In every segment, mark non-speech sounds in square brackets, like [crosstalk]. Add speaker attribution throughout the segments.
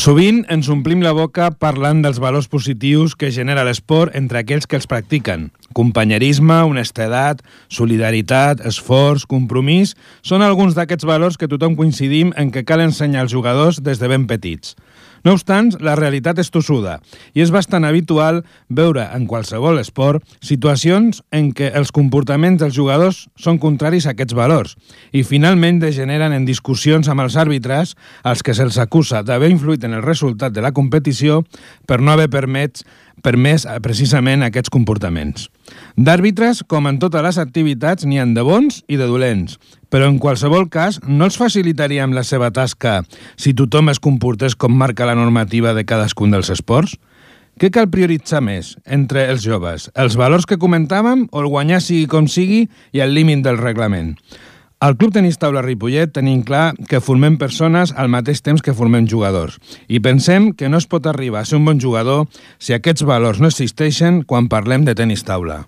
Speaker 1: Sovint ens omplim la boca parlant dels valors positius que genera l'esport entre aquells que els practiquen. Companyerisme, honestedat, solidaritat, esforç, compromís... Són alguns d'aquests valors que tothom coincidim en què cal ensenyar als jugadors des de ben petits. No obstant, la realitat és tossuda i és bastant habitual veure en qualsevol esport situacions en què els comportaments dels jugadors són contraris a aquests valors i finalment degeneren en discussions amb els àrbitres als que se'ls acusa d'haver influït en el resultat de la competició per no haver permès permès eh, precisament aquests comportaments. D'àrbitres, com en totes les activitats, n'hi han de bons i de dolents, però en qualsevol cas no els facilitaríem la seva tasca si tothom es comportés com marca la normativa de cadascun dels esports? Què cal prioritzar més entre els joves? Els valors que comentàvem o el guanyar sigui com sigui i el límit del reglament? Al Club Tenis Taula Ripollet tenim clar que formem persones al mateix temps que formem jugadors i pensem que no es pot arribar a ser un bon jugador si aquests valors no existeixen quan parlem de tenis taula.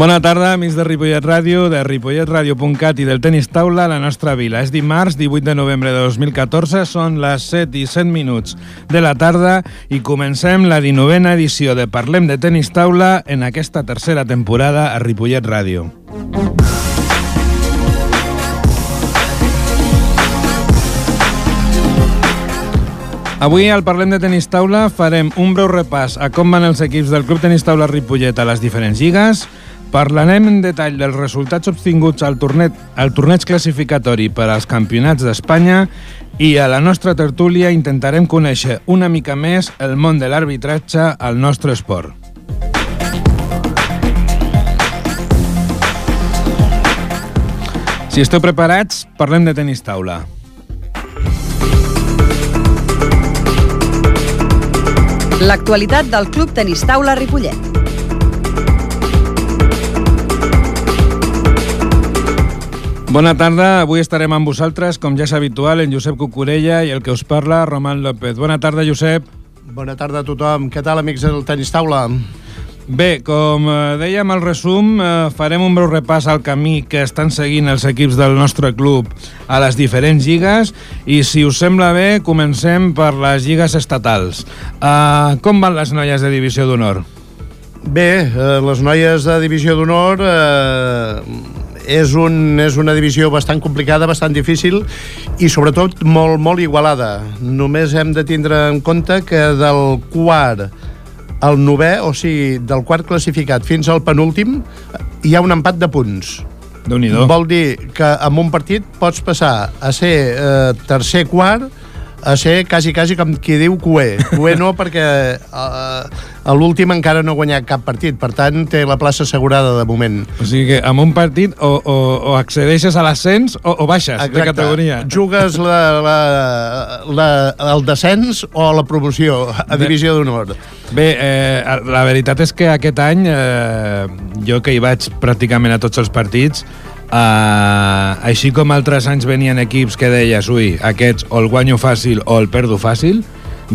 Speaker 1: Bona tarda, amics de Ripollet Ràdio, de ripolletradio.cat i del Tenis Taula a la nostra vila. És dimarts, 18 de novembre de 2014, són les 7 i 7 minuts de la tarda i comencem la 19a edició de Parlem de Tenis Taula en aquesta tercera temporada a Ripollet Ràdio. Avui al Parlem de Tenis Taula farem un breu repàs a com van els equips del Club Tenis Taula Ripollet a les diferents lligues, Parlarem en detall dels resultats obtinguts al torneig, al torneig classificatori per als campionats d'Espanya i a la nostra tertúlia intentarem conèixer una mica més el món de l'arbitratge al nostre esport. Si esteu preparats, parlem de tenis taula.
Speaker 2: L'actualitat del Club Tenis Taula Ripollet.
Speaker 1: Bona tarda, avui estarem amb vosaltres, com ja és habitual, en Josep Cucurella i el que us parla, Roman López. Bona tarda, Josep.
Speaker 3: Bona tarda a tothom. Què tal, amics del Tenis Taula?
Speaker 1: Bé, com eh, dèiem al resum, eh, farem un breu repàs al camí que estan seguint els equips del nostre club a les diferents lligues i, si us sembla bé, comencem per les lligues estatals. Uh, com van les noies de Divisió d'Honor?
Speaker 3: Bé, eh, les noies de Divisió d'Honor eh, és, un, és una divisió bastant complicada, bastant difícil i sobretot molt, molt igualada. Només hem de tindre en compte que del quart al novè, o sigui, del quart classificat fins al penúltim, hi ha un empat de punts. Vol dir que amb un partit pots passar a ser eh, tercer, quart, a ser quasi, quasi com qui diu cué. Cué no, perquè uh, l'últim encara no ha guanyat cap partit, per tant té la plaça assegurada de moment.
Speaker 1: O sigui que amb un partit o, o, o accedeixes a l'ascens o, o baixes Exacte. de categoria.
Speaker 3: Jugues la, la, la, el descens o la promoció a divisió d'honor.
Speaker 1: Bé, eh, la veritat és que aquest any eh, jo que hi vaig pràcticament a tots els partits Uh, així com altres anys venien equips que deies, ui, aquests o el guanyo fàcil o el perdo fàcil,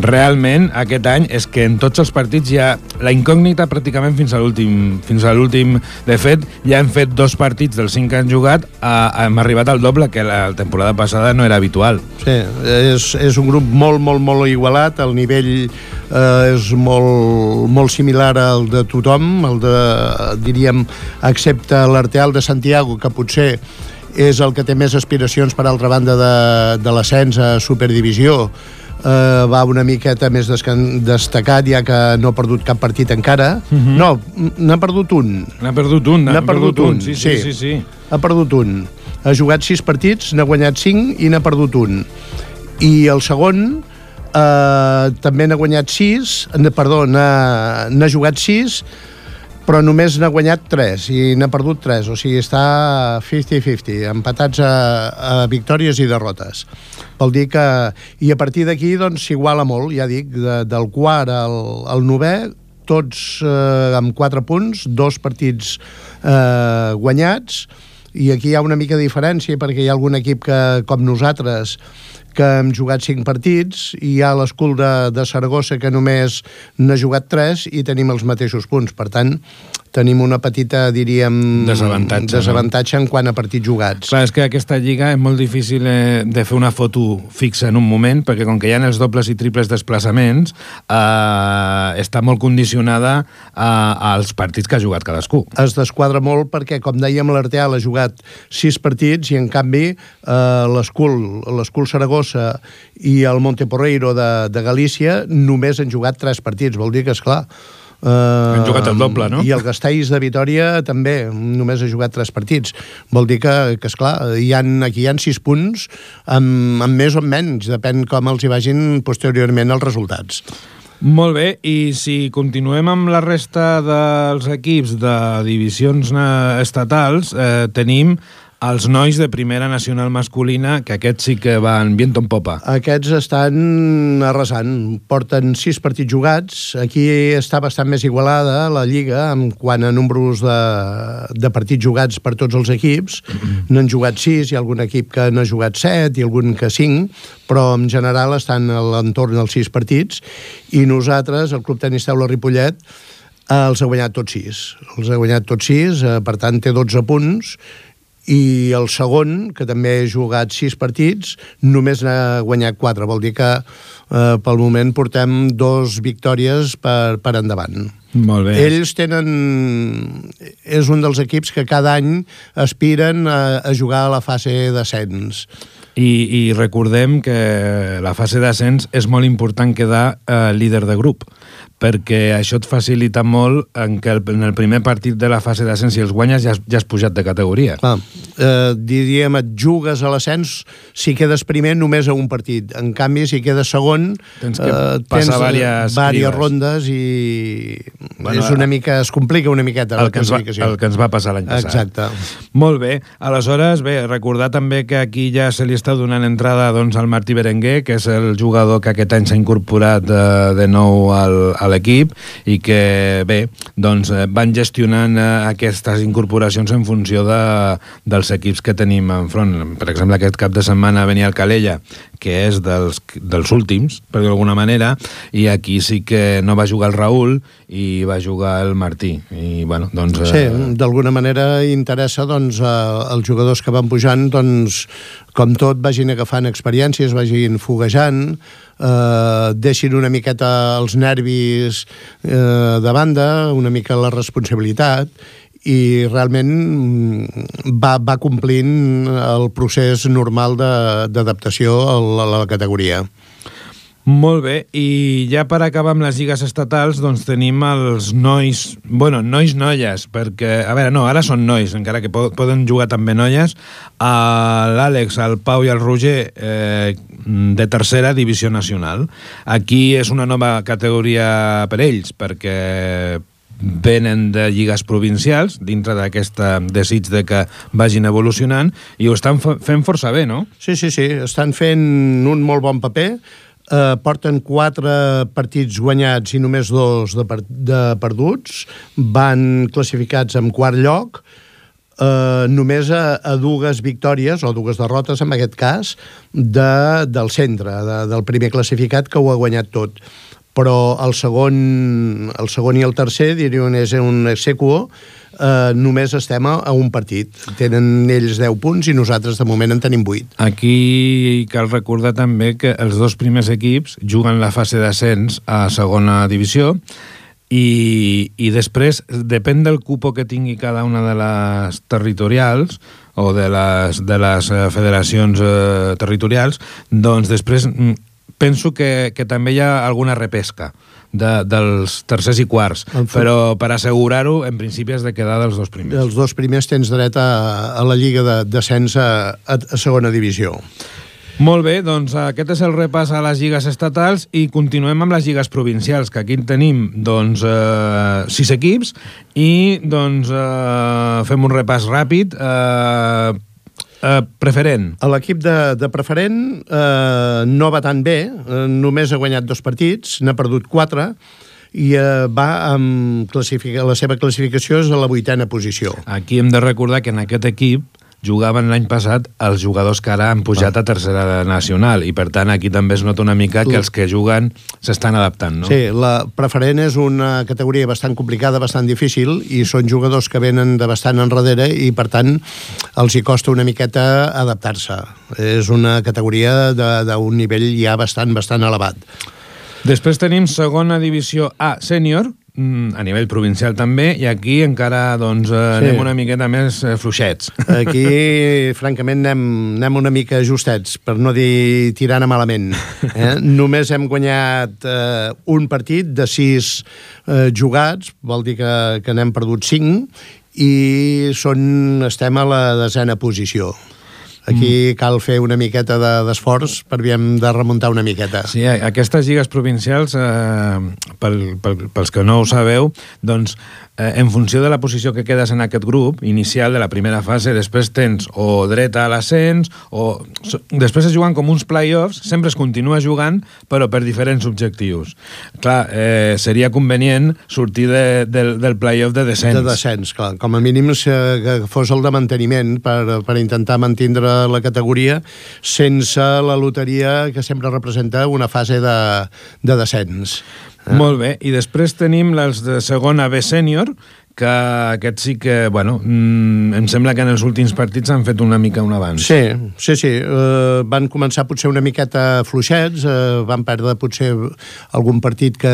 Speaker 1: realment aquest any és que en tots els partits hi ha la incògnita pràcticament fins a l'últim fins a l'últim. De fet ja hem fet dos partits dels cinc que han jugat a, hem arribat al doble que la temporada passada no era habitual.
Speaker 3: Sí, és, és un grup molt, molt, molt igualat el nivell eh, és molt, molt similar al de tothom el de, diríem, excepte l'Arteal de Santiago que potser és el que té més aspiracions per altra banda de, de l'ascens a Superdivisió eh, va una miqueta més destacat, ja que no ha perdut cap partit encara. Uh mhm. -huh. No, n'ha perdut un.
Speaker 1: N'ha perdut un,
Speaker 3: n'ha perdut, perdut un. Sí, sí, sí, sí, sí. Ha perdut un. Ha jugat sis partits, n'ha guanyat cinc i n'ha perdut un. I el segon eh, també n'ha guanyat sis, perdó, n'ha jugat sis però només n'ha guanyat 3 i n'ha perdut 3, o sigui, està 50-50, empatats a, a victòries i derrotes. Vol dir que... I a partir d'aquí, doncs, s'iguala molt, ja dic, de, del quart al, al novè, tots eh, amb 4 punts, dos partits eh, guanyats, i aquí hi ha una mica de diferència perquè hi ha algun equip que, com nosaltres, que hem jugat 5 partits i hi ha l'escul de, de Saragossa que només n'ha jugat 3 i tenim els mateixos punts. Per tant, tenim una petita, diríem...
Speaker 1: Desavantatge,
Speaker 3: desavantatge no? en quant a partits jugats.
Speaker 1: Clar, és que aquesta lliga és molt difícil eh, de fer una foto fixa en un moment, perquè com que hi ha els dobles i triples desplaçaments, eh, està molt condicionada a, als partits que ha jugat cadascú.
Speaker 3: Es desquadra molt perquè, com dèiem, l'Arteal ha jugat 6 partits i, en canvi, eh, l'Escul Saragossa i el Monteporreiro de, de Galícia només han jugat 3 partits. Vol dir que, és clar,
Speaker 1: Uh, Han jugat el doble, no?
Speaker 3: I el Castells de Vitoria també, només ha jugat tres partits. Vol dir que, que esclar, hi ha, aquí hi han sis punts amb, amb més o menys, depèn com els hi vagin posteriorment els resultats.
Speaker 1: Molt bé, i si continuem amb la resta dels equips de divisions eh, estatals, eh, tenim els nois de primera nacional masculina, que aquests sí que van viento en popa.
Speaker 3: Aquests estan arrasant. Porten sis partits jugats. Aquí està bastant més igualada la Lliga en quant a números de, de partits jugats per tots els equips. N'han jugat sis, hi ha algun equip que n'ha jugat set i algun que cinc, però en general estan a l'entorn dels sis partits. I nosaltres, el Club Tenis Taula Ripollet, els ha guanyat tots sis. Els ha guanyat tots sis, eh, per tant té 12 punts i el segon, que també ha jugat sis partits, només n'ha guanyat quatre. Vol dir que eh, pel moment portem dos victòries per, per endavant.
Speaker 1: Molt bé.
Speaker 3: Ells tenen... És un dels equips que cada any aspiren a, a jugar a la fase d'ascens.
Speaker 1: I, I recordem que la fase d'ascens és molt important quedar eh, líder de grup perquè això et facilita molt en que el, en el primer partit de la fase d'ascens, si els guanyes, ja has, ja has pujat de categoria.
Speaker 3: Clar, eh, diríem, et jugues a l'ascens si quedes primer només a un partit. En canvi, si quedes segon,
Speaker 1: tens que eh,
Speaker 3: tens
Speaker 1: diverses,
Speaker 3: diverses rondes i bueno, és una mica, es complica una miqueta
Speaker 1: el
Speaker 3: la
Speaker 1: que ens va,
Speaker 3: classificació.
Speaker 1: el que ens va passar l'any passat.
Speaker 3: Exacte.
Speaker 1: Molt bé. Aleshores, bé, recordar també que aquí ja se li està donant entrada doncs, al Martí Berenguer, que és el jugador que aquest any s'ha incorporat de, de nou al, a l'equip i que, bé, doncs eh, van gestionant eh, aquestes incorporacions en funció de, dels equips que tenim enfront. Per exemple, aquest cap de setmana venia el Calella, que és dels, dels últims, per dir d'alguna manera, i aquí sí que no va jugar el Raül i va jugar el Martí. I, bueno, doncs...
Speaker 3: Sí, d'alguna manera interessa doncs, eh, els jugadors que van pujant doncs, com tot, vagin agafant experiències, vagin foguejant, eh, deixin una miqueta els nervis eh, de banda, una mica la responsabilitat, i realment mm, va, va complint el procés normal d'adaptació a, a la categoria.
Speaker 1: Molt bé, i ja per acabar amb les lligues estatals, doncs tenim els nois, bueno, nois-noies, perquè, a veure, no, ara són nois, encara que poden jugar també noies, l'Àlex, el Pau i el Roger, eh, de tercera divisió nacional. Aquí és una nova categoria per ells, perquè venen de lligues provincials dintre d'aquest desig de que vagin evolucionant i ho estan fent força bé, no?
Speaker 3: Sí, sí, sí, estan fent un molt bon paper eh, porten quatre partits guanyats i només dos de, per, de perduts, van classificats en quart lloc, eh, només a, a dues victòries, o dues derrotes en aquest cas, de, del centre, de, del primer classificat que ho ha guanyat tot. Però el segon, el segon i el tercer, diríem, és un sequo, eh, només estem a, a un partit. Tenen ells 10 punts i nosaltres de moment en tenim 8.
Speaker 1: Aquí cal recordar també que els dos primers equips juguen la fase d'ascens a segona divisió i, i després, depèn del cupo que tingui cada una de les territorials o de les, de les eh, federacions eh, territorials, doncs després mm, penso que, que també hi ha alguna repesca de, dels tercers i quarts, però per assegurar-ho, en principi has de quedar dels dos primers.
Speaker 3: Els dos primers tens dret a, a la Lliga de, a, a segona divisió.
Speaker 1: Molt bé, doncs aquest és el repàs a les lligues estatals i continuem amb les lligues provincials, que aquí en tenim doncs, eh, sis equips i doncs, eh, fem un repàs ràpid. Eh, eh, preferent.
Speaker 3: L'equip de, de preferent eh, no va tan bé, eh, només ha guanyat dos partits, n'ha perdut quatre, i eh, va amb classifica... la seva classificació és a la vuitena posició.
Speaker 1: Aquí hem de recordar que en aquest equip jugaven l'any passat els jugadors que ara han pujat ah. a tercera nacional i per tant aquí també es nota una mica que els que juguen s'estan adaptant, no?
Speaker 3: Sí, la preferent és una categoria bastant complicada, bastant difícil i són jugadors que venen de bastant enrere i per tant els hi costa una miqueta adaptar-se. És una categoria d'un nivell ja bastant, bastant elevat.
Speaker 1: Després tenim segona divisió A sènior, a nivell provincial també, i aquí encara doncs, eh, sí. anem una miqueta més eh, fluixets. [laughs]
Speaker 3: Aquí, francament, anem, anem una mica justets, per no dir tirant a malament. Eh? [laughs] Només hem guanyat eh, un partit de sis eh, jugats, vol dir que, que n'hem perdut cinc, i són, estem a la desena posició. Aquí mm. cal fer una miqueta d'esforç de, per havíem de remuntar una miqueta.
Speaker 1: Sí, aquestes lligues provincials, eh, pel, pel, pels que no ho sabeu, doncs eh, en funció de la posició que quedes en aquest grup inicial de la primera fase, després tens o dreta a l'ascens, o després es juguen com uns play-offs, sempre es continua jugant, però per diferents objectius. Clar, eh, seria convenient sortir de, del, del play-off de descens.
Speaker 3: De descens, clar. Com a mínim que fos el de manteniment per, per intentar mantindre la categoria sense la loteria que sempre representa una fase de, de descens.
Speaker 1: Eh? Molt bé, i després tenim les de segona B sènior, que aquest sí que, bueno, mmm, em sembla que en els últims partits han fet una mica un avanç.
Speaker 3: Sí, sí, sí. Uh, van començar potser una miqueta fluixets, uh, van perdre potser algun partit que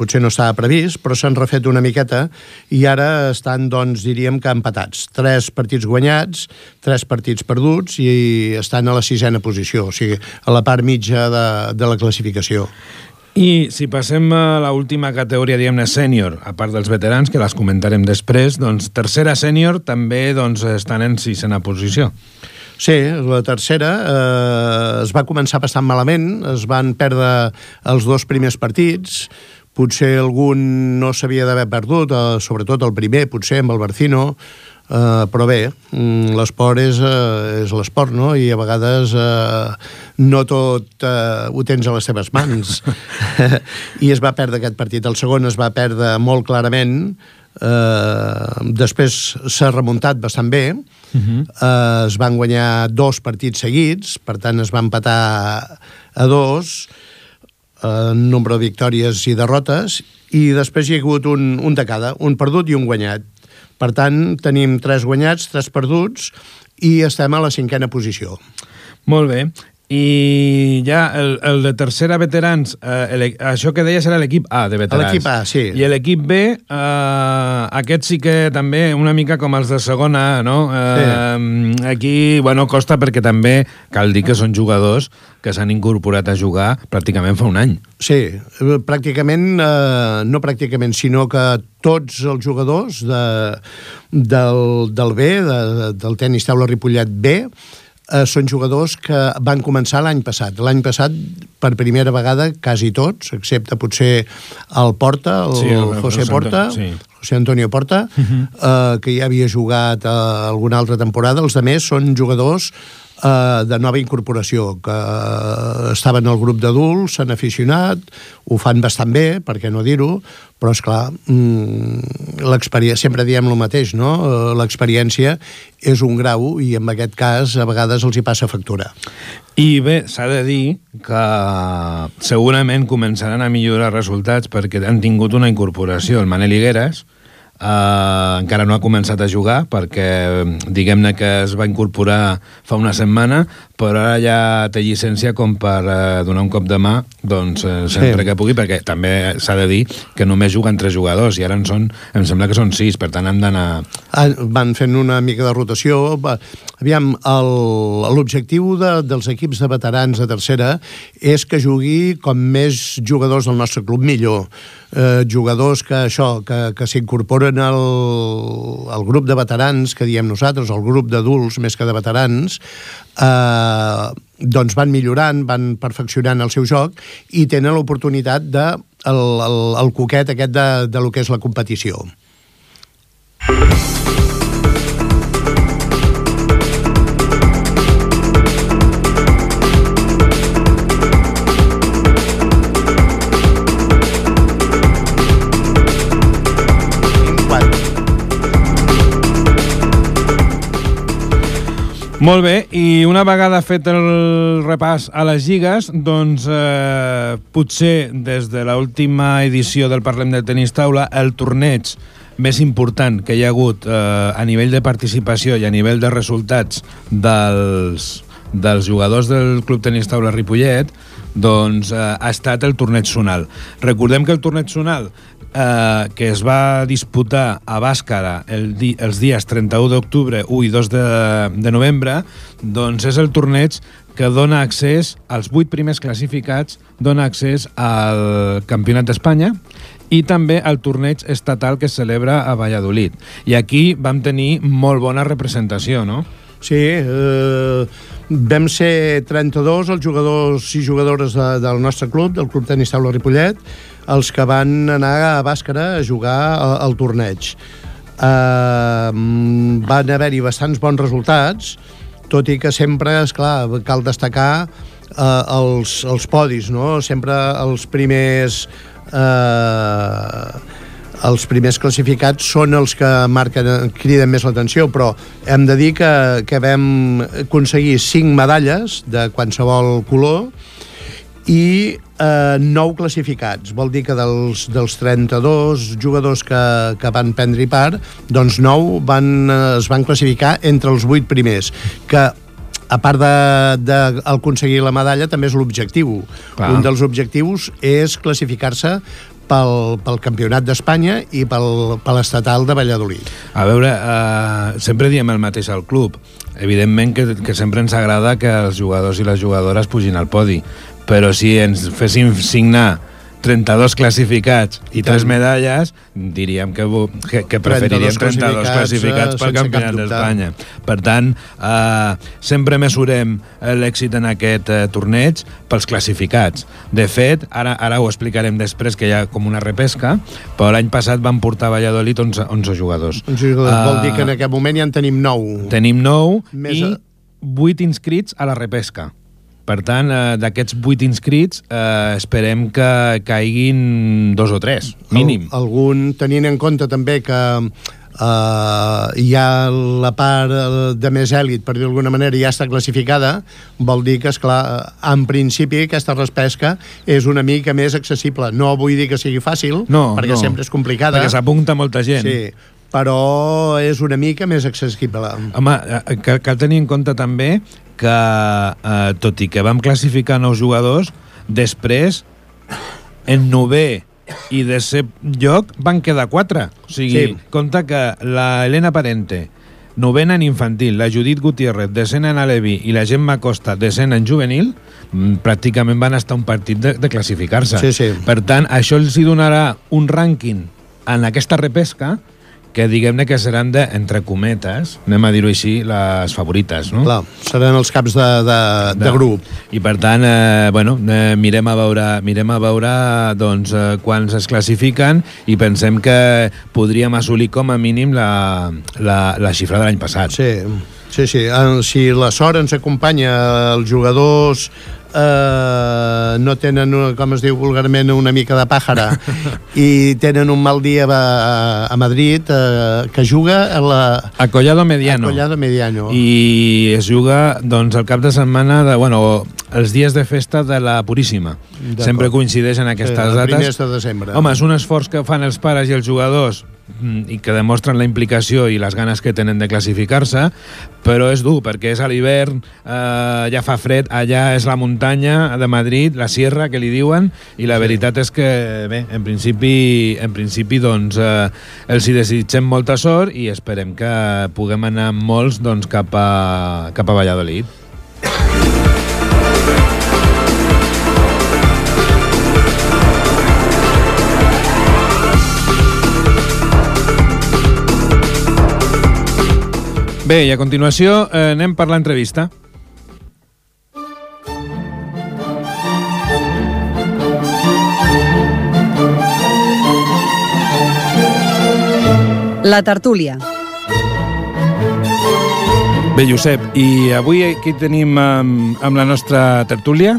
Speaker 3: potser no estava previst, però s'han refet una miqueta i ara estan, doncs, diríem que empatats. Tres partits guanyats, tres partits perduts i estan a la sisena posició, o sigui, a la part mitja de, de la classificació.
Speaker 1: I si passem a l'última categoria, diguem-ne, sènior, a part dels veterans, que les comentarem després, doncs tercera sènior també doncs, estan en sisena posició.
Speaker 3: Sí, la tercera eh, es va començar bastant malament, es van perdre els dos primers partits, potser algun no s'havia d'haver perdut, eh, sobretot el primer, potser amb el Barcino, Uh, però bé, mm, l'esport és, uh, és l'esport, no? I a vegades uh, no tot uh, ho tens a les teves mans. [laughs] I es va perdre aquest partit. El segon es va perdre molt clarament. Uh, després s'ha remuntat bastant bé. Uh -huh. uh, es van guanyar dos partits seguits, per tant es va empatar a dos en nombre de victòries i derrotes, i després hi ha hagut un, un de cada, un perdut i un guanyat per tant, tenim tres guanyats, tres perduts, i estem a la cinquena posició.
Speaker 1: Molt bé. I ja el, el de tercera veterans, eh, això que deies era l'equip A de veterans.
Speaker 3: L'equip A, sí.
Speaker 1: I l'equip B, eh, aquest sí que també una mica com els de segona A, no? Eh, sí. Aquí, bueno, costa perquè també cal dir que són jugadors que s'han incorporat a jugar pràcticament fa un any.
Speaker 3: Sí, pràcticament, eh, no pràcticament, sinó que tots els jugadors de, del, del B, de, del tenis taula Ripollet B, eh, són jugadors que van començar l'any passat. L'any passat, per primera vegada, quasi tots, excepte potser el Porta, el, sí, el José Porta, sí. José Antonio Porta, uh -huh. eh, que ja havia jugat eh, alguna altra temporada. Els altres són jugadors eh, de nova incorporació, que estaven al grup d'adults, s'han aficionat, ho fan bastant bé, per què no dir-ho, però, és clar, mm, l'experiència, sempre diem el mateix, no? Eh, l'experiència és un grau i en aquest cas a vegades els hi passa factura.
Speaker 1: I bé, s'ha de dir que segurament començaran a millorar resultats perquè han tingut una incorporació, el Manel Higueras, Uh, encara no ha començat a jugar perquè diguem-ne que es va incorporar fa una setmana però ara ja té llicència com per uh, donar un cop de mà doncs, uh, sempre sí. que pugui, perquè també s'ha de dir que només juguen tres jugadors i ara en són, em sembla que són sis, per tant hem d'anar...
Speaker 3: Ah, van fent una mica de rotació. Aviam, l'objectiu de, dels equips de veterans de tercera és que jugui com més jugadors del nostre club millor eh, jugadors que això, que, que s'incorporen al, al grup de veterans, que diem nosaltres, al grup d'adults més que de veterans, eh, doncs van millorant, van perfeccionant el seu joc i tenen l'oportunitat de el, el, el coquet aquest de, de lo que és la competició.
Speaker 1: Molt bé, i una vegada fet el repàs a les lligues, doncs eh, potser des de l'última edició del Parlem de Tenis Taula, el torneig més important que hi ha hagut eh, a nivell de participació i a nivell de resultats dels, dels jugadors del Club Tenis Taula Ripollet doncs eh, ha estat el torneig Sonal. Recordem que el torneig Sonal eh, que es va disputar a Bàscara el di els dies 31 d'octubre, 1 i 2 de, de novembre, doncs és el torneig que dona accés als vuit primers classificats, dona accés al Campionat d'Espanya i també al torneig estatal que es celebra a Valladolid. I aquí vam tenir molt bona representació, no?
Speaker 3: Sí, eh, vam ser 32 els jugadors i jugadores de, del nostre club, del Club Tenis Taula Ripollet, els que van anar a Bàscara a jugar al torneig. Uh, van haver-hi bastants bons resultats, tot i que sempre, és clar, cal destacar uh, els, els podis, no? Sempre els primers... Uh, els primers classificats són els que marquen, criden més l'atenció, però hem de dir que, que vam aconseguir cinc medalles de qualsevol color i eh, nou classificats. Vol dir que dels, dels 32 jugadors que, que van prendre part, doncs nou van, eh, es van classificar entre els 8 primers, que a part d'aconseguir la medalla, també és l'objectiu. Un dels objectius és classificar-se pel, pel Campionat d'Espanya i pel, per l'estatal de Valladolid.
Speaker 1: A veure, eh, sempre diem el mateix al club. Evidentment que, que sempre ens agrada que els jugadors i les jugadores pugin al podi, però si ens fessin signar 32 classificats i 3 medalles, diríem que, que, que preferiríem 32 classificats, pel Campionat d'Espanya. Per tant, eh, sempre mesurem l'èxit en aquest eh, torneig pels classificats. De fet, ara, ara ho explicarem després, que hi ha com una repesca, però l'any passat van portar a Valladolid 11, 11 jugadors.
Speaker 3: 11 jugadors. Uh, Vol dir que en aquest moment ja en tenim 9.
Speaker 1: Tenim 9 Més i 8 inscrits a la repesca. Per tant, eh, d'aquests vuit inscrits, eh, esperem que caiguin dos o tres, mínim.
Speaker 3: Al, algun, tenint en compte també que Uh, hi ha la part eh, de més èlit, per dir d'alguna manera, ja està classificada, vol dir que, és clar, en principi aquesta respesca és una mica més accessible. No vull dir que sigui fàcil,
Speaker 1: no,
Speaker 3: perquè
Speaker 1: no.
Speaker 3: sempre és complicada.
Speaker 1: Perquè s'apunta molta gent.
Speaker 3: Sí, però és una mica més accessible.
Speaker 1: Home, cal, cal tenir en compte també que, eh, tot i que vam classificar nous jugadors, després, en novè i de ser lloc, van quedar quatre. O sigui, sí. compta que la Helena Parente, novena en infantil, la Judit Gutiérrez, desena en Alevi i la Gemma Costa, desena en juvenil, mm, pràcticament van estar un partit de, de classificar-se.
Speaker 3: Sí, sí.
Speaker 1: Per tant, això els hi donarà un rànquing en aquesta repesca que diguem-ne que seran de, entre cometes, anem a dir-ho així, les favorites, no?
Speaker 3: Clar, seran els caps de, de, de, de grup.
Speaker 1: I per tant, eh, bueno, eh, mirem a veure, mirem a veure doncs, eh, quants es classifiquen i pensem que podríem assolir com a mínim la, la, la xifra de l'any passat.
Speaker 3: Sí, sí, sí. Si la sort ens acompanya, els jugadors eh, no tenen, com es diu vulgarment, una mica de pàjara [laughs] i tenen un mal dia a, a Madrid eh, que juga a la...
Speaker 1: A Collado Mediano.
Speaker 3: A Collado Mediano.
Speaker 1: I es juga doncs, el cap de setmana de, bueno, els dies de festa de la Puríssima. Sempre coincideix en aquestes sí, dates.
Speaker 3: de desembre.
Speaker 1: Home, és un esforç que fan els pares i els jugadors Mm, i que demostren la implicació i les ganes que tenen de classificar-se, però és dur, perquè és a l'hivern, eh, ja fa fred, allà és la muntanya de Madrid, la sierra, que li diuen, i la sí. veritat és que, bé, en principi, en principi doncs, eh, els hi desitgem molta sort i esperem que puguem anar molts doncs, cap, a, cap a Valladolid. Bé, i a continuació eh, anem per l'entrevista.
Speaker 2: La tertúlia.
Speaker 1: Bé, Josep, i avui aquí tenim amb, amb la nostra tertúlia?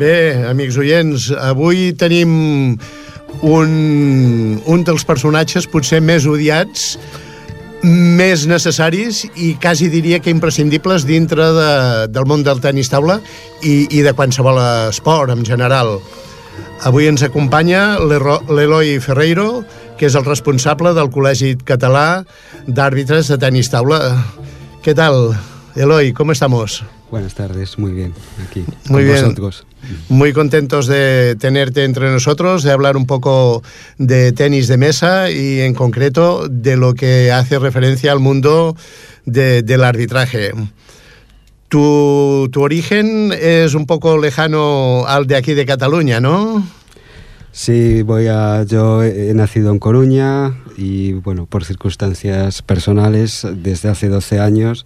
Speaker 3: Bé, amics oients, avui tenim un, un dels personatges potser més odiats més necessaris i quasi diria que imprescindibles dintre de, del món del tenis taula i, i de qualsevol esport en general. Avui ens acompanya l'Eloi Ferreiro, que és el responsable del Col·legi Català d'Àrbitres de Tenis Taula. Què tal, Eloi? Com estamos?
Speaker 4: Buenas tardes, muy bien, aquí
Speaker 3: muy con bien. vosotros. Muy contentos de tenerte entre nosotros, de hablar un poco de tenis de mesa y en concreto de lo que hace referencia al mundo de, del arbitraje. Tu, tu origen es un poco lejano al de aquí de Cataluña, ¿no?
Speaker 4: Sí, voy a. Yo he nacido en Coruña y, bueno, por circunstancias personales, desde hace 12 años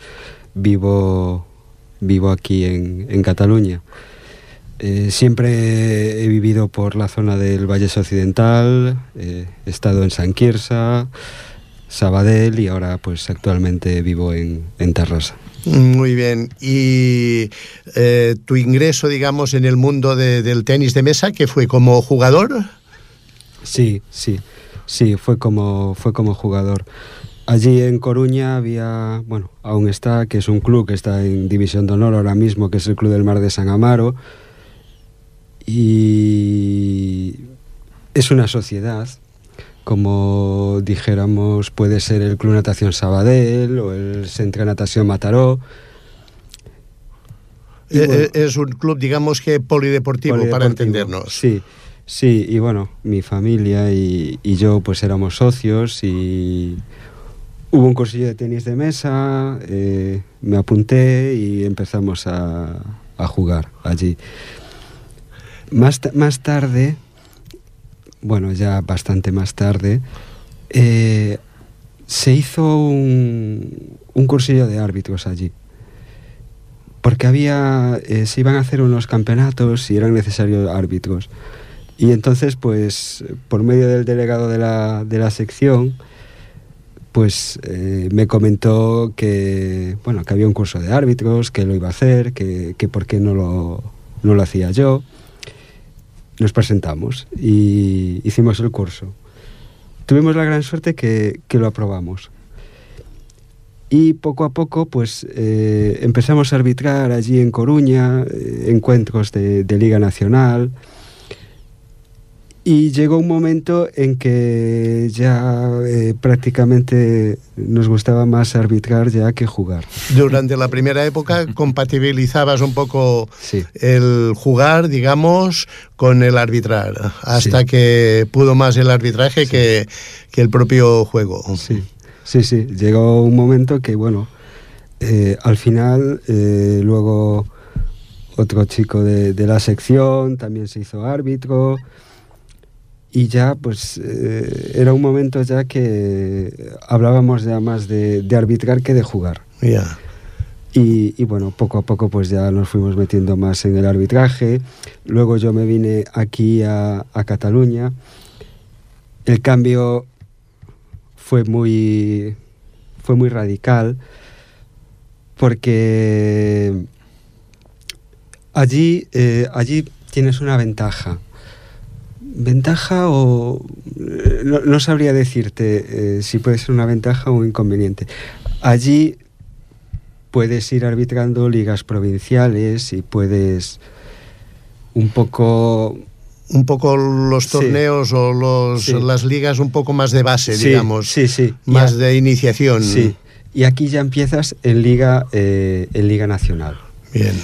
Speaker 4: vivo vivo aquí en, en Cataluña. Eh, siempre he vivido por la zona del Valle Occidental, eh, he estado en San Quirsa, Sabadell y ahora pues actualmente vivo en, en Terrassa.
Speaker 3: Muy bien. ¿Y eh, tu ingreso, digamos, en el mundo de, del tenis de mesa, que fue como jugador?
Speaker 4: Sí, sí, sí, fue como, fue como jugador. Allí en Coruña había, bueno, aún está, que es un club que está en División de Honor ahora mismo, que es el Club del Mar de San Amaro. Y es una sociedad, como dijéramos, puede ser el Club Natación Sabadell o el Centro Natación Mataró.
Speaker 3: Bueno, eh, es un club, digamos que polideportivo, polideportivo, para entendernos.
Speaker 4: Sí, sí, y bueno, mi familia y, y yo pues éramos socios y Hubo un cursillo de tenis de mesa, eh, me apunté y empezamos a, jugar allí. Más, más, tarde, bueno, ya bastante más tarde, eh, se hizo un, un, cursillo de árbitros allí. Porque había, eh, se iban a hacer unos campeonatos y eran necesarios árbitros. Y entonces, pues, por medio del delegado de la, de la sección, pues eh, me comentó que, bueno, que había un curso de árbitros, que lo iba a hacer, que, que por qué no lo, no lo hacía yo. Nos presentamos y hicimos el curso. Tuvimos la gran suerte que, que lo aprobamos. Y poco a poco, pues eh, empezamos a arbitrar allí en Coruña, eh, encuentros de, de Liga Nacional, y llegó un momento en que ya eh, prácticamente nos gustaba más arbitrar ya que jugar.
Speaker 3: Durante la primera época [laughs] compatibilizabas un poco sí. el jugar, digamos, con el arbitrar, hasta sí. que pudo más el arbitraje sí. que, que, el propio juego.
Speaker 4: Sí, sí, sí. Llegó un momento que, bueno, eh, al final, eh, luego otro chico de, de la sección también se hizo árbitro y ya pues eh, era un momento ya que hablábamos ya más de, de arbitrar que de jugar.
Speaker 3: Yeah.
Speaker 4: Y, y, bueno, poco a poco pues ya nos fuimos metiendo más en el arbitraje. Luego yo me vine aquí a, a Cataluña. El cambio fue muy, fue muy radical porque allí, eh, allí tienes una ventaja ventaja o no, no sabría decirte eh, si puede ser una ventaja o un inconveniente. Allí puedes ir arbitrando ligas provinciales y puedes un poco
Speaker 3: un poco los torneos sí. o los, sí. las ligas un poco más de base,
Speaker 4: sí,
Speaker 3: digamos,
Speaker 4: sí, sí.
Speaker 3: más de iniciación.
Speaker 4: Sí. Y aquí ya empiezas en liga eh, en liga nacional.
Speaker 3: Bien.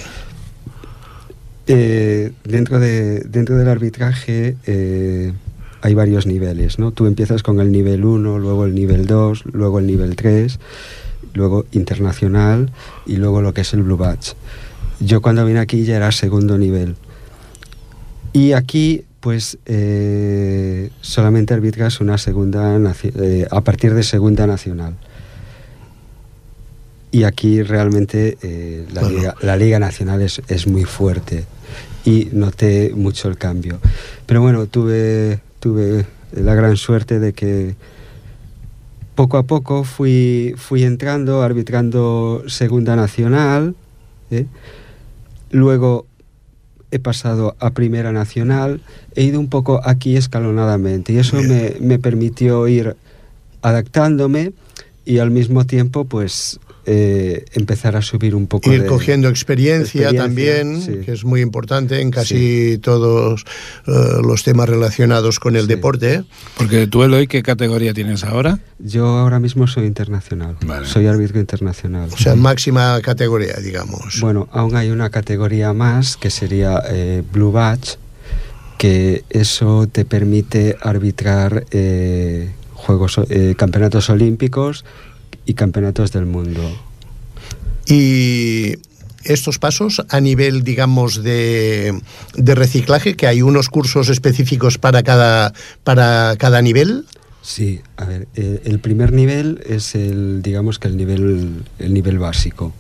Speaker 4: Eh, dentro, de, dentro del arbitraje eh, hay varios niveles, ¿no? Tú empiezas con el nivel 1, luego el nivel 2, luego el nivel 3, luego internacional y luego lo que es el Blue Badge. Yo cuando vine aquí ya era segundo nivel. Y aquí, pues, eh, solamente arbitras una segunda, eh, a partir de segunda nacional y aquí realmente eh, la, bueno. Liga, la, Liga, Nacional es, es, muy fuerte y noté mucho el cambio. Pero bueno, tuve, tuve la gran suerte de que poco a poco fui, fui entrando, arbitrando Segunda Nacional, ¿eh? luego he pasado a Primera Nacional, he ido un poco aquí escalonadamente y eso me, me, permitió ir adaptándome y al mismo tiempo pues eh, empezar a subir un poco
Speaker 3: ir
Speaker 4: de
Speaker 3: cogiendo experiencia, experiencia también sí. que es muy importante en casi sí. todos uh, los temas relacionados con el sí. deporte
Speaker 1: porque tú Eloy qué categoría tienes ahora
Speaker 4: yo ahora mismo soy internacional vale. soy árbitro internacional
Speaker 3: o sea máxima categoría digamos
Speaker 4: bueno aún hay una categoría más que sería eh, blue badge que eso te permite arbitrar eh, juegos eh, campeonatos olímpicos y campeonatos del mundo.
Speaker 3: Y estos pasos a nivel, digamos, de, de, reciclaje, que hay unos cursos específicos para cada, para cada nivel.
Speaker 4: Sí, a ver, eh, el primer nivel es el, digamos que el nivel, el nivel básico.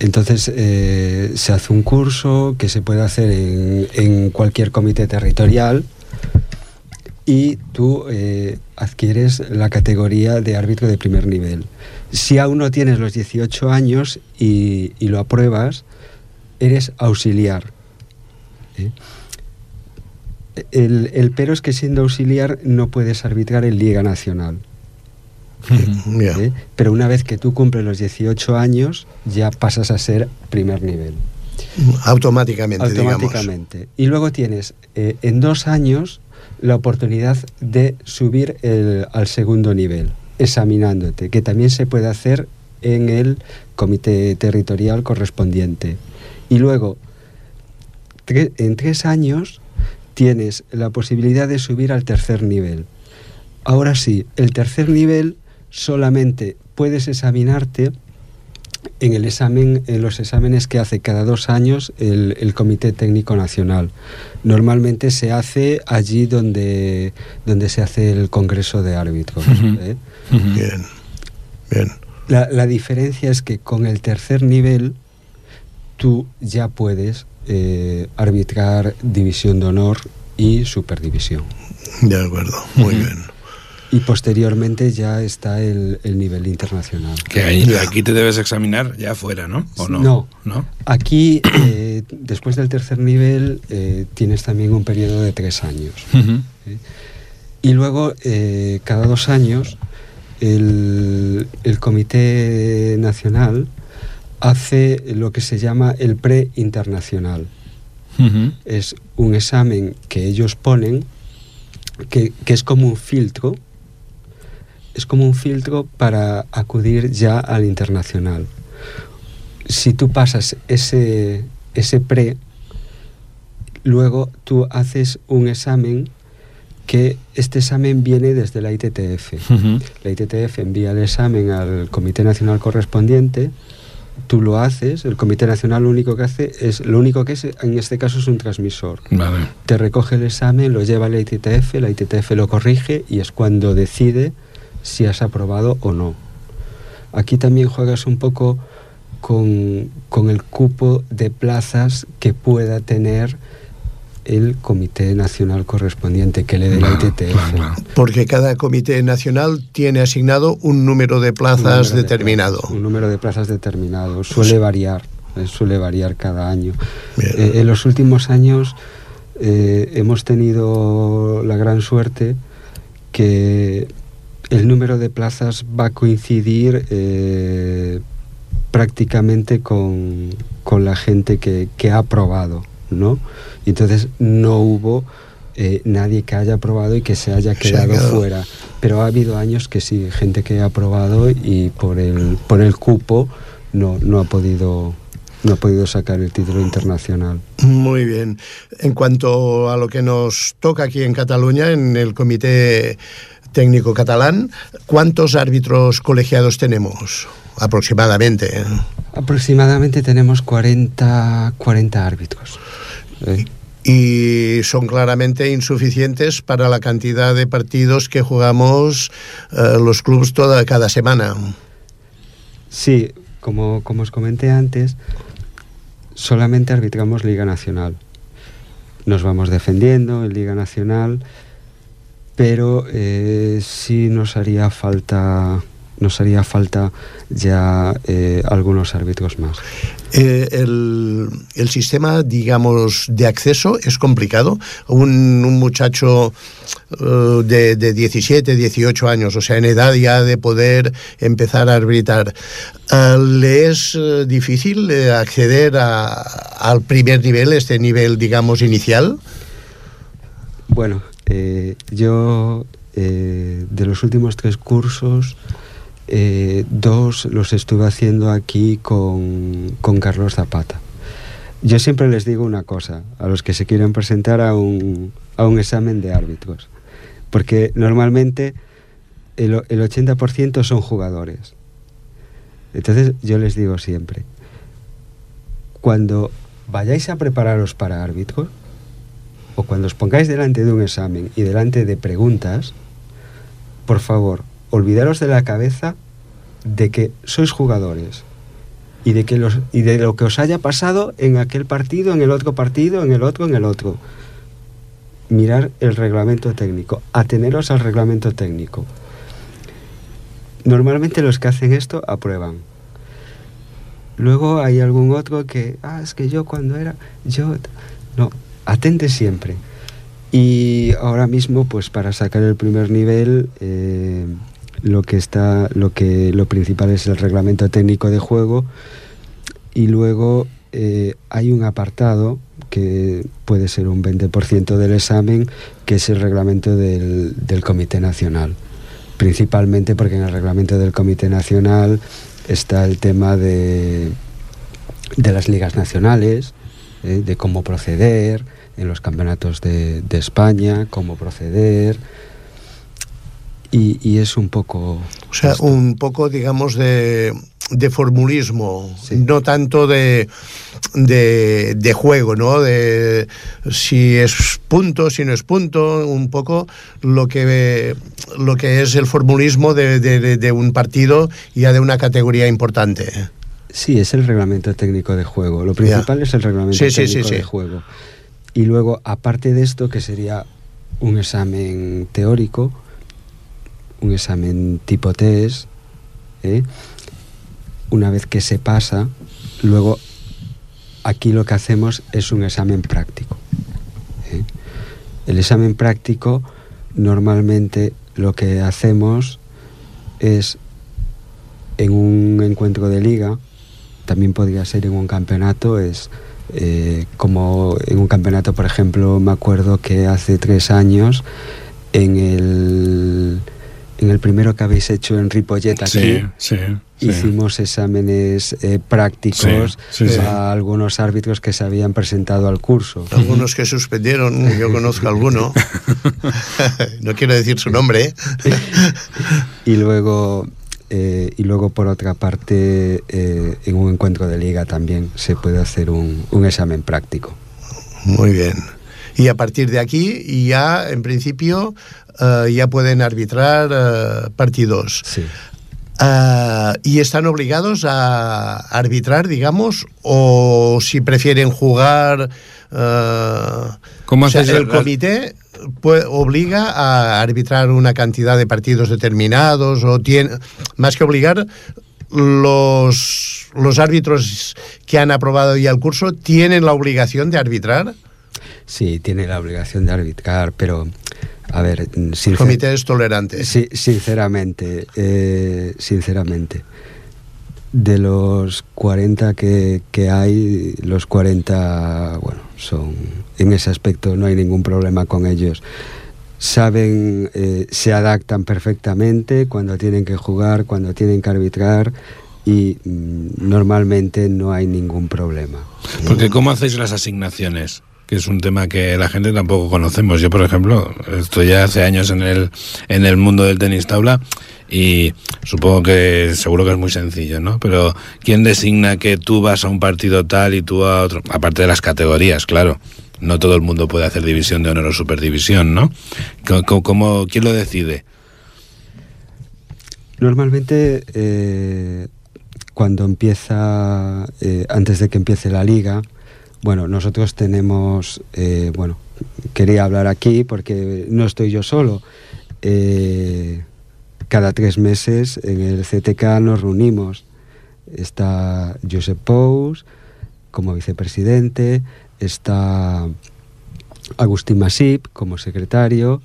Speaker 4: Entonces eh, se hace un curso que se puede hacer en, en cualquier comité territorial y tú eh, adquieres la categoría de árbitro de primer nivel. Si aún no tienes los 18 años y, y lo apruebas, eres auxiliar. ¿eh? El, el, pero es que siendo auxiliar no puedes arbitrar en Liga Nacional.
Speaker 3: Yeah.
Speaker 4: ¿eh? Pero una vez que tú cumples los 18 años, ya pasas a ser primer nivel.
Speaker 3: Automáticamente,
Speaker 4: Automáticamente.
Speaker 3: Digamos.
Speaker 4: Y luego tienes eh, en dos años la oportunidad de subir al segundo nivel, examinándote, que también se puede hacer en el comité territorial correspondiente. Y luego, en tres años, tienes la posibilidad de subir al tercer nivel. Ahora sí, el tercer nivel solamente puedes examinarte en el examen, en los exámenes que hace cada dos años el, el, Comité Técnico Nacional. Normalmente se hace allí donde, donde se hace el Congreso de Árbitros.
Speaker 3: Uh -huh. ¿eh? uh -huh. Bien, bien.
Speaker 4: La, la, diferencia es que con el tercer nivel tú ya puedes eh, arbitrar división de honor y superdivisión.
Speaker 3: De acuerdo, muy uh -huh. bien
Speaker 4: y posteriormente ya está el, el nivel internacional.
Speaker 1: Que ahí, aquí te debes examinar ya afuera, ¿no? ¿O no?
Speaker 4: No.
Speaker 1: ¿No?
Speaker 4: Aquí, eh, después del tercer nivel, eh, tienes también un periodo de tres años.
Speaker 1: Uh -huh.
Speaker 4: ¿eh? Y luego, eh, cada dos años, el, el Comité Nacional hace lo que se llama el pre-internacional.
Speaker 1: Uh -huh.
Speaker 4: Es un examen que ellos ponen, que, que es como un filtro, es como un filtro para acudir ya al internacional. Si tú pasas ese, ese pre, luego tú haces un examen que este examen viene desde la ITTF.
Speaker 1: Uh -huh.
Speaker 4: La ITTF envía el examen al Comité Nacional correspondiente, tú lo haces, el Comité Nacional lo único que hace es, lo único que es en este caso es un transmisor.
Speaker 1: Vale.
Speaker 4: Te recoge el examen, lo lleva a la ITTF, la ITTF lo corrige y es cuando decide si has aprobado o no. Aquí también juegas un poco con, con, el cupo de plazas que pueda tener el Comité Nacional correspondiente que le dé la ITTF.
Speaker 3: Claro. Porque cada Comité Nacional tiene asignado un número de plazas
Speaker 4: número
Speaker 3: determinado.
Speaker 4: De plazas, un número de plazas determinado. Suele variar, eh, suele variar cada año. Eh, en los últimos años eh, hemos tenido la gran suerte que el número de plazas va a coincidir eh, prácticamente con, con, la gente que, que, ha aprobado, ¿no? Y entonces no hubo eh, nadie que haya aprobado y que se haya quedado, se fuera. Pero ha habido años que sí, gente que ha aprobado y por el, por el cupo no, no ha podido no ha podido sacar el título internacional.
Speaker 3: Muy bien. En cuanto a lo que nos toca aquí en Cataluña, en el Comité Técnico Catalán, ¿cuántos árbitros colegiados tenemos aproximadamente?
Speaker 4: Aproximadamente tenemos 40, 40 árbitros.
Speaker 3: ¿Eh? y son claramente insuficientes para la cantidad de partidos que jugamos eh, los clubes toda cada semana.
Speaker 4: Sí, como, como os comenté antes, solamente arbitramos Liga Nacional. Nos vamos defendiendo en Liga Nacional pero eh, sí nos haría falta nos haría falta ya eh, algunos árbitros más.
Speaker 3: Eh, el, el, sistema, digamos, de acceso es complicado. Un, un muchacho uh, de, de, 17, 18 años, o sea, en edad ya de poder empezar a arbitrar, uh, ¿le es uh, difícil acceder a, al primer nivel, este nivel, digamos, inicial?
Speaker 4: Bueno, eh, yo eh, de los últimos tres cursos eh, dos los estuve haciendo aquí con, con, Carlos Zapata. Yo siempre les digo una cosa a los que se quieren presentar a un, a un examen de árbitros, porque normalmente el, el 80% son jugadores. Entonces yo les digo siempre, cuando vayáis a prepararos para árbitros, o cuando os pongáis delante de un examen y delante de preguntas, por favor, olvidaros de la cabeza de que sois jugadores y de, que los, y de lo que os haya pasado en aquel partido, en el otro partido, en el otro, en el otro. Mirar el reglamento técnico, ateneros al reglamento técnico. Normalmente los que hacen esto aprueban. Luego hay algún otro que, ah, es que yo cuando era, yo, no, atente siempre. Y ahora mismo, pues para sacar el primer nivel, eh, lo que está, lo que lo principal es el reglamento técnico de juego y luego eh, hay un apartado que puede ser un 20% del examen, que es el reglamento del, del, Comité Nacional. Principalmente porque en el reglamento del Comité Nacional está el tema de, de las ligas nacionales, eh, de cómo proceder en los campeonatos de, de España, cómo proceder, y, y, es un poco...
Speaker 3: O sea, esto. un poco, digamos, de, de formulismo, sí. no tanto de, de, de, juego, ¿no? De si es punto, si no es punto, un poco lo que, lo que es el formulismo de, de, de un partido ya de una categoría importante.
Speaker 4: Sí, es el reglamento técnico de juego. Lo principal yeah. es el reglamento sí, técnico sí, sí, de juego. Y luego, aparte de esto, que sería un examen teórico, un examen tipo test, ¿eh? una vez que se pasa, luego aquí lo que hacemos es un examen práctico. ¿eh? El examen práctico normalmente lo que hacemos es en un encuentro de liga, también podría ser en un campeonato, es eh, como en un campeonato, por ejemplo, me acuerdo que hace tres años en el en el primero que habéis hecho en Ripollet aquí,
Speaker 1: sí, sí, sí.
Speaker 4: hicimos exámenes eh, prácticos a algunos árbitros que se habían presentado al curso.
Speaker 3: Algunos que suspendieron, yo conozco alguno, [laughs] [laughs] no quiero decir su nombre.
Speaker 4: y luego eh, y luego por otra parte eh, en un encuentro de liga también se puede hacer un, un examen práctico.
Speaker 3: Muy bien. Y a partir de aquí ya en principio uh, ya pueden arbitrar uh, partidos.
Speaker 4: Sí.
Speaker 3: Uh, ¿Y están obligados a arbitrar, digamos, o si prefieren jugar?
Speaker 1: ¿Cómo
Speaker 3: o sea, el comité pues, obliga a arbitrar una cantidad de partidos determinados o tiene, más que obligar, los, los árbitros que han aprobado ya el curso tienen la obligación de arbitrar?
Speaker 4: Sí, tiene la obligación de arbitrar, pero a ver,
Speaker 3: sincer... el comité es tolerante.
Speaker 4: Sí, sinceramente, eh, sinceramente, de los 40 que, que, hay, los 40, bueno, son, en ese aspecto no hay ningún problema con ellos. Saben, eh, se adaptan perfectamente cuando tienen que jugar, cuando tienen que arbitrar y mm, normalmente no hay ningún problema.
Speaker 1: Porque ¿cómo hacéis las asignaciones? Que es un tema que la gente tampoco conocemos. Yo, por ejemplo, estoy ya hace años en el, en el mundo del tenis tabla y supongo que seguro que es muy sencillo, ¿no? Pero ¿quién designa que tú vas a un partido tal y tú a otro? Aparte de las categorías, claro. No todo el mundo puede hacer división de honor o superdivisión, ¿no? ¿Cómo, quién lo decide?
Speaker 4: Normalmente, eh, cuando empieza, eh, antes de que empiece la liga, bueno, nosotros tenemos, eh, bueno, quería hablar aquí porque no estoy yo solo. eh, cada tres meses en el CTK nos reunimos. Está Josep Pous como vicepresidente, está Agustín Masip como secretario,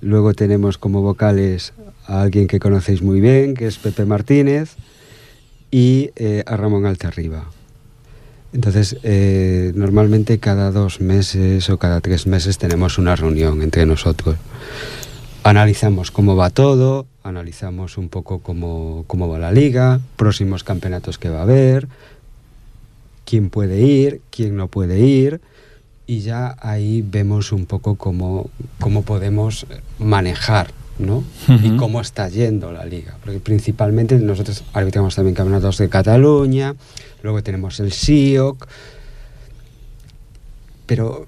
Speaker 4: luego tenemos como vocales a alguien que conocéis muy bien, que es Pepe Martínez, y eh, a Ramón Altarriba. Entonces, eh, normalmente cada dos meses o cada tres meses tenemos una reunión entre nosotros. Analizamos cómo va todo, analizamos un poco cómo, cómo va la liga, próximos campeonatos que va a haber, quién puede ir, quién no puede ir, y ya ahí vemos un poco cómo, cómo podemos manejar ¿no? Y cómo está yendo la liga. Porque principalmente nosotros arbitramos también campeonatos de Cataluña, luego tenemos el SIOC, pero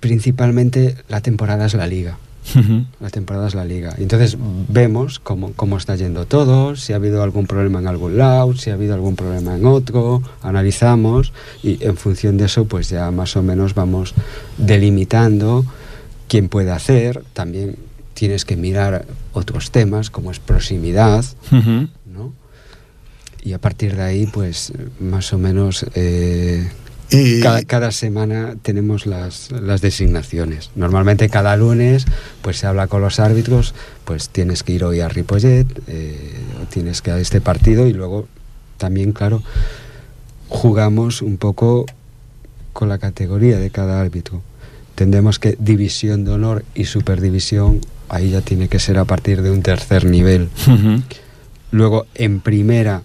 Speaker 4: principalmente la temporada es la liga. La temporada es la liga. Entonces vemos cómo, cómo está yendo todo, si ha habido algún problema en algún lado, si ha habido algún problema en otro, analizamos y en función de eso pues ya más o menos vamos delimitando quién puede hacer, también tienes que mirar otros temas como es proximidad, ¿no? Y a partir de ahí, pues más o menos eh, cada, semana tenemos las, las, designaciones. Normalmente cada lunes pues se habla con los árbitros, pues tienes que ir hoy a Ripollet, eh, tienes que ir a este partido y luego también, claro, jugamos un poco con la categoría de cada árbitro. Entendemos que división de honor y superdivisión ahí ya tiene que ser a partir de un tercer nivel. Luego, en primera,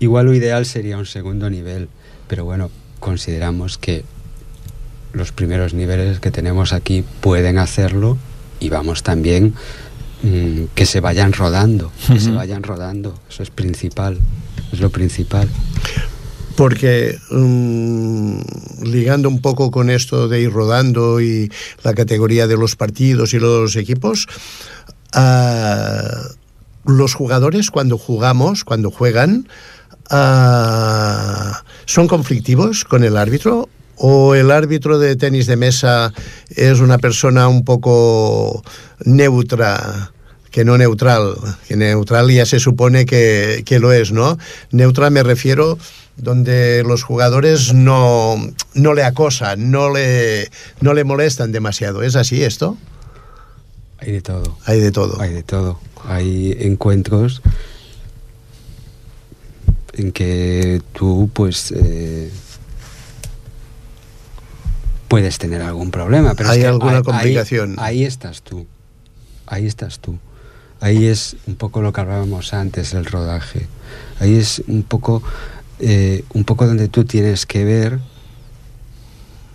Speaker 4: igual lo ideal sería un segundo nivel, pero bueno, consideramos que los primeros niveles que tenemos aquí pueden hacerlo y vamos también mm, que se vayan rodando, que se vayan rodando, eso es principal, es lo principal
Speaker 3: porque um, ligando un poco con esto de ir rodando y la categoría de los partidos y los equipos, uh, los jugadores cuando jugamos, cuando juegan, uh, son conflictivos con el árbitro o el árbitro de tenis de mesa es una persona un poco neutra que no neutral, que neutral ya se supone que, que lo es, ¿no? Neutral me refiero donde los jugadores no, no le acosan, no le, no le molestan demasiado. ¿Es así esto?
Speaker 4: Hay de todo.
Speaker 3: Hay de todo.
Speaker 4: Hay de todo. Hay encuentros en que tú, pues, eh, puedes tener algún problema. Pero
Speaker 3: ¿Hay alguna complicación?
Speaker 4: Ahí, ahí, estás tú. Ahí estás tú. Ahí es un poco lo que hablábamos antes, el rodaje. Ahí es un poco eh, un poco donde tú tienes que ver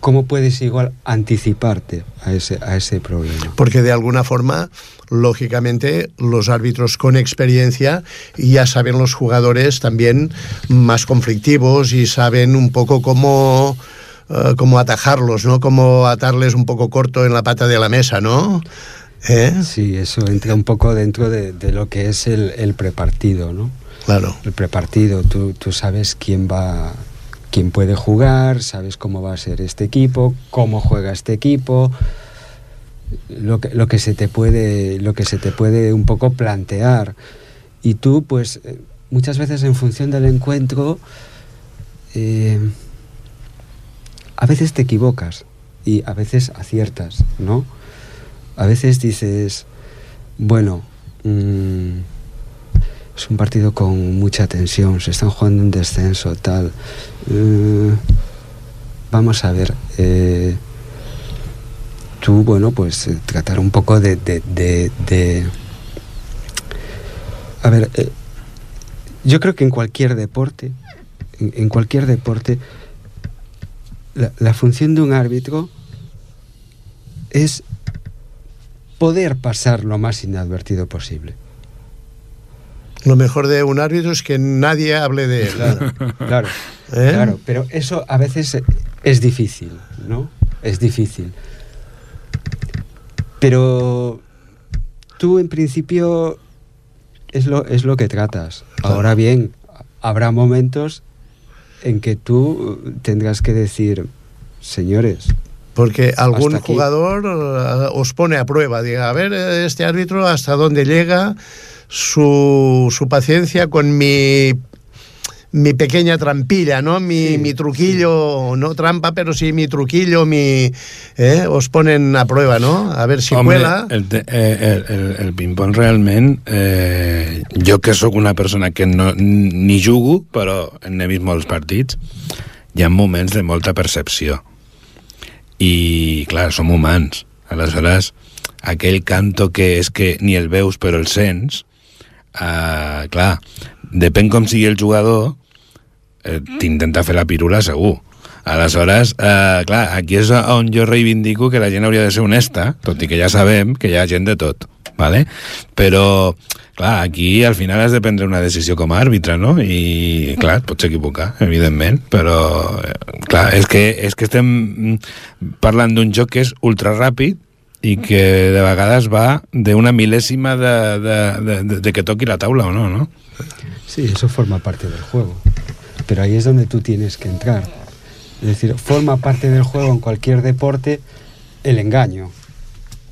Speaker 4: cómo puedes igual anticiparte a ese, a ese problema.
Speaker 3: Porque de alguna forma, lógicamente, los árbitros con experiencia ya saben los jugadores también más conflictivos y saben un poco cómo, uh, cómo atajarlos, ¿no? Cómo atarles un poco corto en la pata de la mesa, ¿no?
Speaker 4: ¿Eh? Sí, eso entra un poco dentro de, de lo que es el, el prepartido, ¿no?
Speaker 3: Claro.
Speaker 4: El prepartido, tú, tú sabes quién va, quién puede jugar, sabes cómo va a ser este equipo, cómo juega este equipo, lo que, lo que se te puede, lo que se te puede un poco plantear. Y tú, pues, eh, muchas veces en función del encuentro, eh, a veces te equivocas y a veces aciertas, ¿no? A veces dices, bueno, mmm, es un partido con mucha tensión, se están jugando un descenso, tal. Uh, vamos a ver. Eh, tú, bueno, pues eh, tratar un poco de... de, de, a ver, eh, yo creo que en cualquier deporte, en, cualquier deporte, la función de un árbitro es poder pasar lo más inadvertido posible.
Speaker 3: Lo mejor de un árbitro es que nadie hable de él.
Speaker 4: Claro, claro, ¿Eh? claro, pero eso a veces es difícil, ¿no? Es difícil. Pero tú en principio es lo, es lo que tratas. Claro. Ahora bien, habrá momentos en que tú tendrás que decir, señores,
Speaker 3: Porque algún jugador eh, os pone a prueba, diga, a ver eh, este árbitro hasta dónde llega su, su paciencia con mi mi pequeña trampilla, ¿no? Mi,
Speaker 4: Sí,
Speaker 3: mi truquillo, no trampa, pero sí mi truquillo, mi... ¿eh? Os ponen a prueba, ¿no? A ver si
Speaker 1: Home,
Speaker 3: cuela.
Speaker 1: el, eh, el, el, el ping-pong realment, eh, jo que sóc una persona que no, ni jugo, però vist molts partits, hi ha moments de molta percepció. I, clar, som humans. Aleshores, aquell canto que és que ni el veus però el sents, eh, clar, depèn com sigui el jugador, eh, t'intenta fer la pirula segur. Aleshores, eh, clar, aquí és on jo reivindico que la gent hauria de ser honesta, tot i que ja sabem que hi ha gent de tot, ¿vale? però, clar, aquí al final has de prendre una decisió com a àrbitre, no? I, clar, et pots equivocar, evidentment, però, eh, clar, és que, és que estem parlant d'un joc que és ultra ràpid i que de vegades va de, de, de, de que toqui la taula o no, no?
Speaker 4: Sí, eso forma parte del juego. Pero ahí es donde tú tienes que entrar. Es decir, forma parte del juego en cualquier deporte el engaño.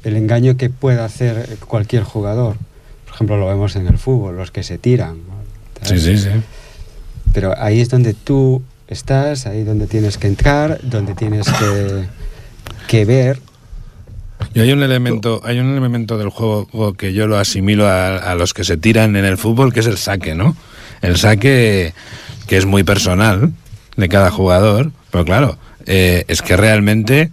Speaker 4: El engaño que pueda hacer cualquier jugador. Por ejemplo, lo vemos en el fútbol, los que se tiran.
Speaker 1: Sí, sí, sí.
Speaker 4: Pero ahí es donde tú estás, ahí donde tienes que entrar, donde tienes que, que ver.
Speaker 1: Y hay un elemento, hay un elemento del juego que yo lo asimilo a, a los que se tiran en el fútbol, que es el saque, ¿no? El saque que es muy personal de cada jugador, pero claro, eh, es que realmente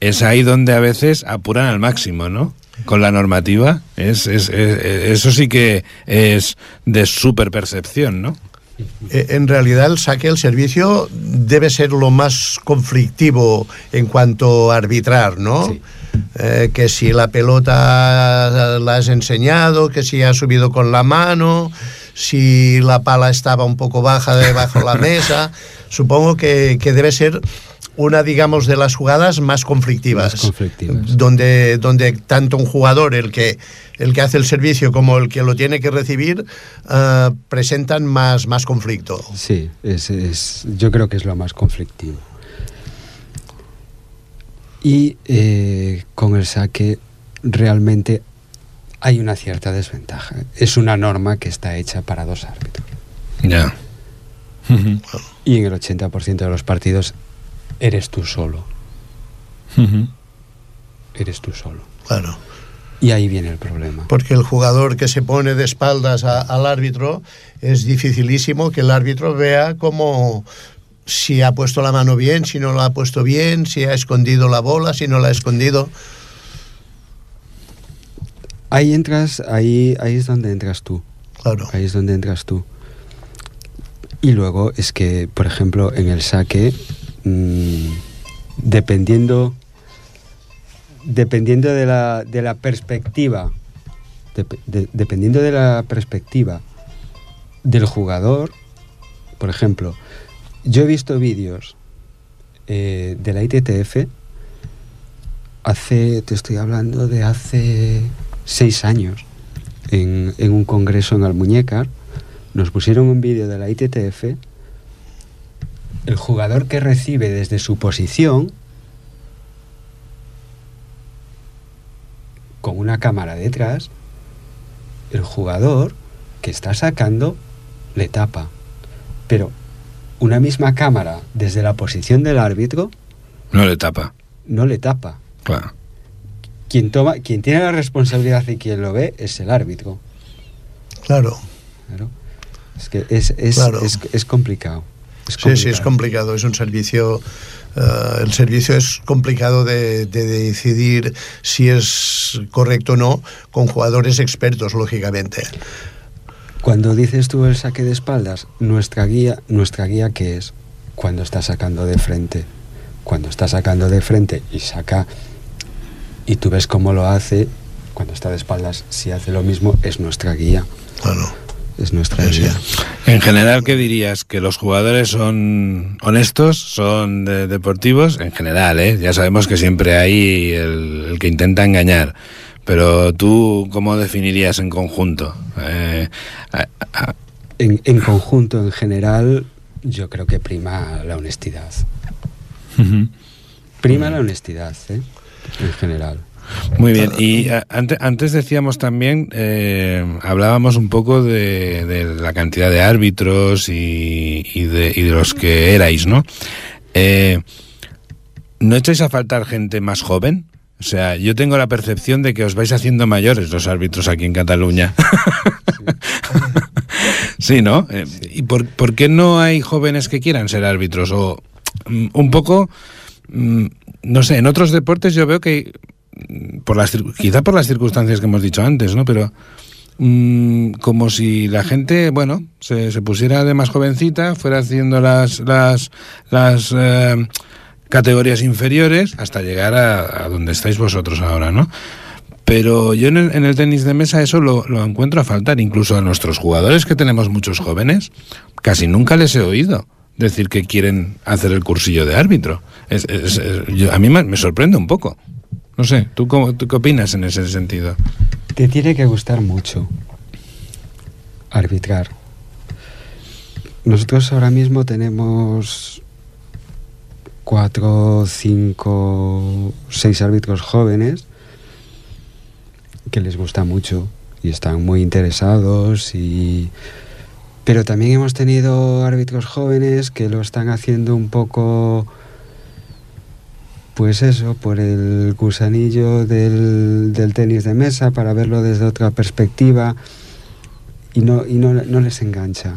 Speaker 1: es ahí donde a veces apuran al máximo, ¿no? Con la normativa, es, es- es- eso sí que es de super percepción, ¿no?
Speaker 3: Eh, En realidad el saque, el servicio, debe ser lo más conflictivo en cuanto a arbitrar, ¿no?
Speaker 4: Sí.
Speaker 3: Eh, que si la pelota la has enseñado, que si has subido con la mano, si la pala estaba un poco baja debajo de la mesa. [laughs] Supongo que, que debe ser una, digamos, de las jugadas más conflictivas.
Speaker 4: Más conflictivas.
Speaker 3: Donde, donde tanto un jugador, el que, el que hace el servicio, como el que lo tiene que recibir, eh, presentan más, más conflicto.
Speaker 4: Sí, es, es- yo creo que es lo más conflictivo. Y eh, con el saque realmente hay una cierta desventaja. Es una norma que está hecha para dos árbitros.
Speaker 1: Ya.
Speaker 4: Y en el 80% de los partidos eres tú solo. Eres tú solo.
Speaker 3: Claro.
Speaker 4: Y ahí viene el problema.
Speaker 3: Porque el jugador que se pone de espaldas a- al árbitro es dificilísimo que el árbitro vea cómo si ha puesto la mano bien, si no la ha puesto bien, si ha escondido la bola, si no la ha escondido.
Speaker 4: Ahí entras, ahí, ahí es donde entras tú.
Speaker 3: Claro.
Speaker 4: Ahí es donde entras tú. Y luego es que, por ejemplo, en el saque, mm, dependiendo, dependiendo de la, de la perspectiva, dep- de- dependiendo de la perspectiva del jugador, por ejemplo, yo he visto vídeos eh, de la ITTF hace, te estoy hablando de hace seis años, en, en un congreso en Almuñécar, nos pusieron un vídeo de la ITTF, el jugador que recibe desde su posición, con una cámara detrás, el jugador que está sacando le tapa. Pero una misma cámara desde la posición del árbitro
Speaker 1: No le tapa,
Speaker 4: no le tapa.
Speaker 1: claro.
Speaker 4: Quien, toma, quien tiene la responsabilidad y quien lo ve es el árbitro.
Speaker 3: Claro.
Speaker 4: Claro. Es que es, es,
Speaker 3: Claro.
Speaker 4: es, es complicado. Es
Speaker 3: Sí, sí, es
Speaker 4: complicado.
Speaker 3: Es un servicio. eh, el servicio es complicado de, de decidir si es correcto o no con jugadores expertos, lógicamente.
Speaker 4: Cuando dices tú el saque de espaldas, nuestra guía, nuestra guía ¿qué es? Cuando está sacando de frente. Cuando está sacando de frente y saca y tú ves cómo lo hace, cuando está de espaldas, si hace lo mismo, es nuestra guía.
Speaker 3: Claro.
Speaker 4: Es nuestra guía.
Speaker 1: En general, ¿qué dirías? ¿Que los jugadores son honestos, son de- deportivos? En general, ¿eh? Ya sabemos que siempre hay el, el que intenta engañar. Pero tú, ¿cómo definirías en conjunto? Eh, a- a-
Speaker 4: En, en conjunto, en general, yo creo que prima la honestidad. Prima la honestidad, ¿eh? en general.
Speaker 1: Muy bien, y ante- antes decíamos también, eh, hablábamos un poco de, de la cantidad de árbitros y, y de, y de los que erais, ¿no? Eh, ¿No echáis a faltar gente más joven? O sea, yo tengo la percepción de que os vais haciendo mayores los árbitros aquí en Cataluña. [laughs] sí, ¿no? Eh, ¿Y por, por qué no hay jóvenes que quieran ser árbitros? O mm, un poco, mm, no sé, en otros deportes yo veo que por las quizá por las circunstancias que hemos dicho antes, ¿no? Pero mm, como si la gente, bueno, se, se pusiera de más jovencita, fuera haciendo las las las eh, categorías inferiores hasta llegar a, donde estáis vosotros ahora, ¿no? Pero yo en el, en el tenis de mesa eso lo, lo encuentro a faltar, incluso a nuestros jugadores que tenemos muchos jóvenes, casi nunca les he oído decir que quieren hacer el cursillo de árbitro. Es- yo- a mí me sorprende un poco. No sé, ¿tú, cómo, ¿tú qué opinas en ese sentido?
Speaker 4: Te tiene que gustar mucho arbitrar. Nosotros ahora mismo tenemos cuatro, cinco, seis árbitros jóvenes que les gusta mucho y están muy interesados y pero también hemos tenido árbitros jóvenes que lo están haciendo un poco pues eso, por el gusanillo del, del tenis de mesa, para verlo desde otra perspectiva y no, y no, no les engancha.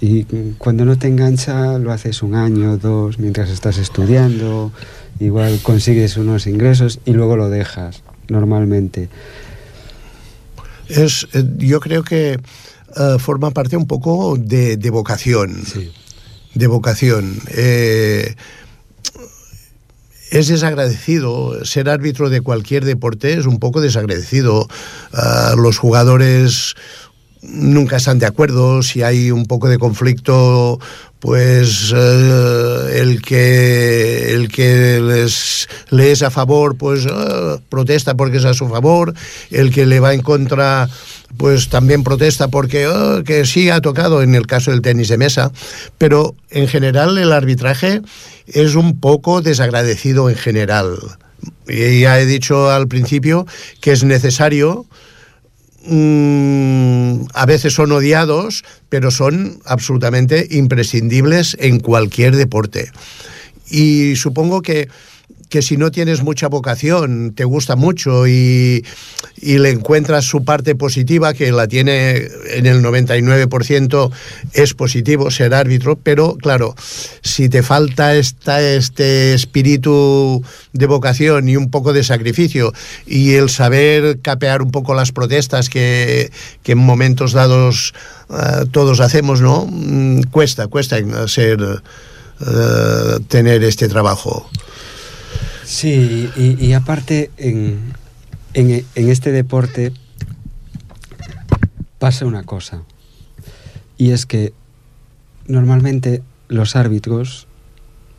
Speaker 4: Y cuando no te engancha lo haces un año, dos, mientras estás estudiando, igual consigues unos ingresos y luego lo dejas, normalmente.
Speaker 3: Es, eh, yo creo que eh, forma parte un poco de, de vocación.
Speaker 4: Sí.
Speaker 3: de vocación. Eh, es desagradecido. Ser árbitro de cualquier deporte es un poco desagradecido. Ah, los jugadores nunca están de acuerdo. Si hay un poco de conflicto, pues eh, el que el que les le es a favor, pues ah, protesta porque es a su favor. El que le va en contra pues también protesta porque oh, que sí ha tocado en el caso del tenis de mesa, pero en general el arbitraje es un poco desagradecido en general. Y ya he dicho al principio que es necesario, mm, a veces son odiados, pero son absolutamente imprescindibles en cualquier deporte. Y supongo que que si no tienes mucha vocación, te gusta mucho y, y, le encuentras su parte positiva, que la tiene en el 99%, es positivo ser árbitro, pero claro, si te falta esta, este espíritu de vocación y un poco de sacrificio y el saber capear un poco las protestas que, en momentos dados uh, todos hacemos, ¿no? Mm, cuesta, cuesta ser, uh, tener este trabajo.
Speaker 4: Sí, y, y aparte en, en, en, este deporte pasa una cosa, y es que normalmente los árbitros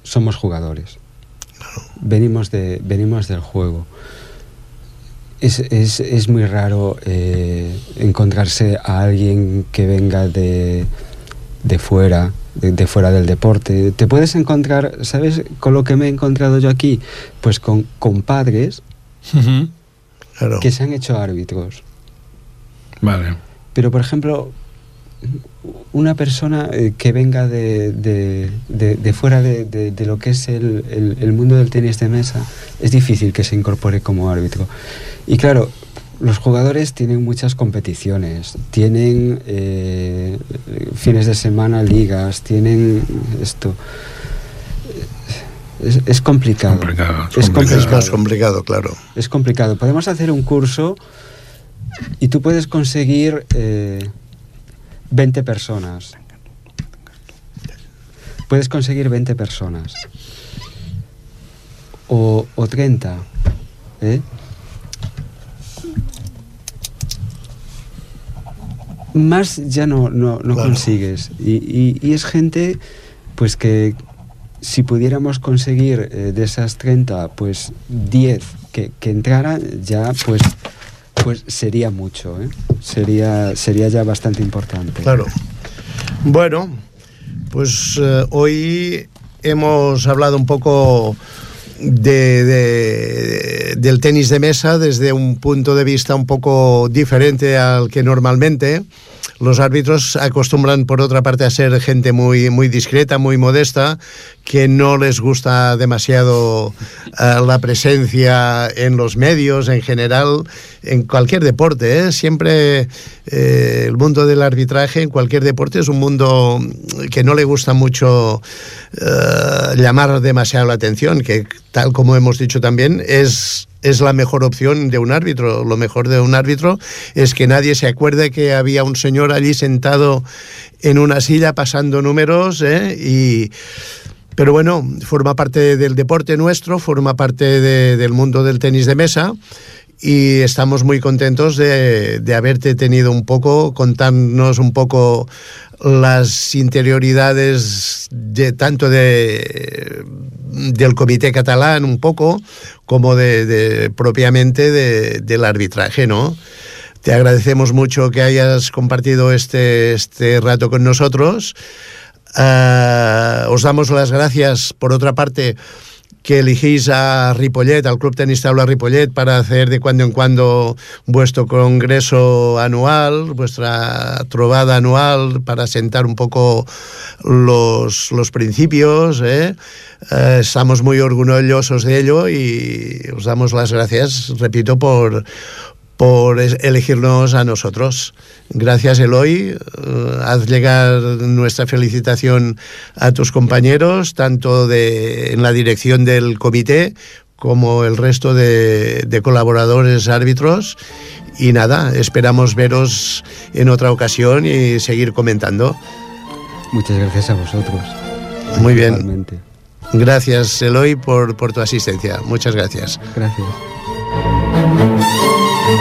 Speaker 4: somos jugadores, venimos, de, venimos del juego. Es, es, es muy raro eh, encontrarse a alguien que venga de, de fuera, de, de, fuera del deporte. Te puedes encontrar, ¿sabes con lo que me he encontrado yo aquí? Pues con, con padres
Speaker 1: uh -huh.
Speaker 3: claro.
Speaker 4: que se han hecho árbitros.
Speaker 1: Vale.
Speaker 4: Pero, por ejemplo, una persona eh, que venga de, de, de fuera de, lo que es el, el, el mundo del tenis de mesa, es difícil que se incorpore como árbitro. Y claro, los jugadores tienen muchas competiciones, tienen eh, fines de semana ligas, tienen esto. Es, es complicado.
Speaker 1: Complicado,
Speaker 3: es, complicado. es complicado, claro.
Speaker 4: Es complicado. Podemos hacer un curso y tú puedes conseguir eh, 20 personas. Puedes conseguir 20 personas. O, o 30. ¿eh? Más ya no, no, no claro. consigues. Y, y, y, es gente, pues que si pudiéramos conseguir eh, de esas 30, pues 10 que, que entraran, ya pues, pues sería mucho, ¿eh? sería, sería ya bastante importante.
Speaker 3: Claro. Bueno, pues eh, hoy hemos hablado un poco de, de, del tenis de mesa desde un punto de vista un poco diferente al que normalmente. Los árbitros acostumbran, por otra parte, a ser gente muy, muy discreta, muy modesta, que no les gusta demasiado uh, la presencia en los medios en general, en cualquier deporte. ¿eh? Siempre eh, el mundo del arbitraje en cualquier deporte es un mundo que no le gusta mucho uh, llamar demasiado la atención, que tal como hemos dicho también, es es la mejor opción de un árbitro. Lo mejor de un árbitro es que nadie se acuerde que había un señor allí sentado en una silla pasando números ¿eh? y pero bueno, forma parte del deporte nuestro, forma parte de, del mundo del tenis de mesa y estamos muy contentos de, de, haberte tenido un poco, contarnos un poco las interioridades de tanto de del comité catalán un poco como de, propiamente de, del arbitraje, ¿no? Te agradecemos mucho que hayas compartido este, este rato con nosotros. Uh, os damos las gracias, por otra parte, que elegís a Ripollet, al Club Tenis Taula Ripollet, para hacer de cuando en cuando vuestro congreso anual, vuestra trovada anual, para sentar un poco los, los principios. ¿eh? Eh, estamos muy orgullosos de ello y os damos las gracias, repito, por, por elegirnos a nosotros. Gracias, Eloy. Uh, haz llegar nuestra felicitación a tus compañeros, tanto de, en la dirección del comité como el resto de, de colaboradores árbitros. Y nada, esperamos veros en otra ocasión y seguir comentando.
Speaker 4: Muchas gracias a vosotros.
Speaker 3: Muy bien. Gracias, Eloy, por, por tu asistencia. Muchas gracias.
Speaker 4: Gracias.
Speaker 1: Bé,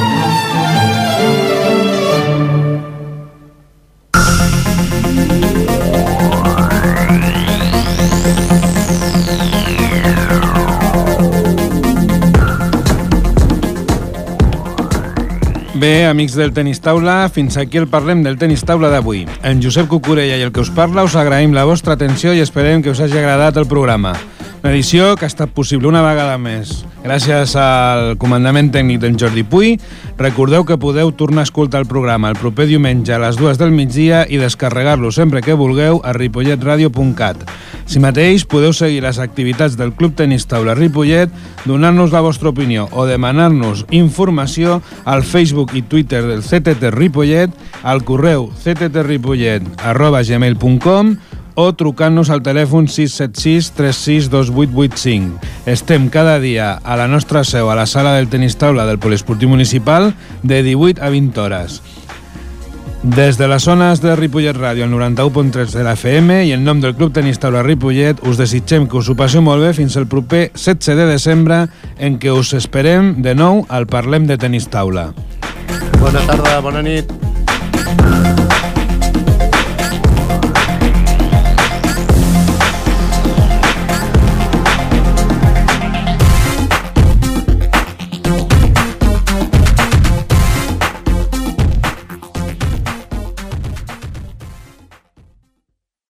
Speaker 1: amics del Tenis Taula, fins aquí el parlem del Tenis Taula d'avui. En Josep Cucurella i el que us parla us agraïm la vostra atenció i esperem que us hagi agradat el programa. Una edició que ha estat possible una vegada més. Gràcies al comandament tècnic d'en Jordi Puy. Recordeu que podeu tornar a escoltar el programa el proper diumenge a les dues del migdia i descarregar-lo sempre que vulgueu a ripolletradio.cat. Si mateix podeu seguir les activitats del Club Tenis Taula Ripollet, donar-nos la vostra opinió o demanar-nos informació al Facebook i Twitter del CTT Ripollet, al correu cttripollet arroba gmail.com o trucant-nos al telèfon 676 362885. Estem cada dia a la nostra seu a la sala del tenis taula del Poliesportiu Municipal de 18 a 20 hores. Des de les zones de Ripollet Ràdio, al 91.3 de la FM i en nom del Club Tenis Taula Ripollet, us desitgem que us ho passeu molt bé fins al proper 16 de desembre en què us esperem de nou al Parlem de Tenis Taula.
Speaker 3: Bona tarda, bona nit.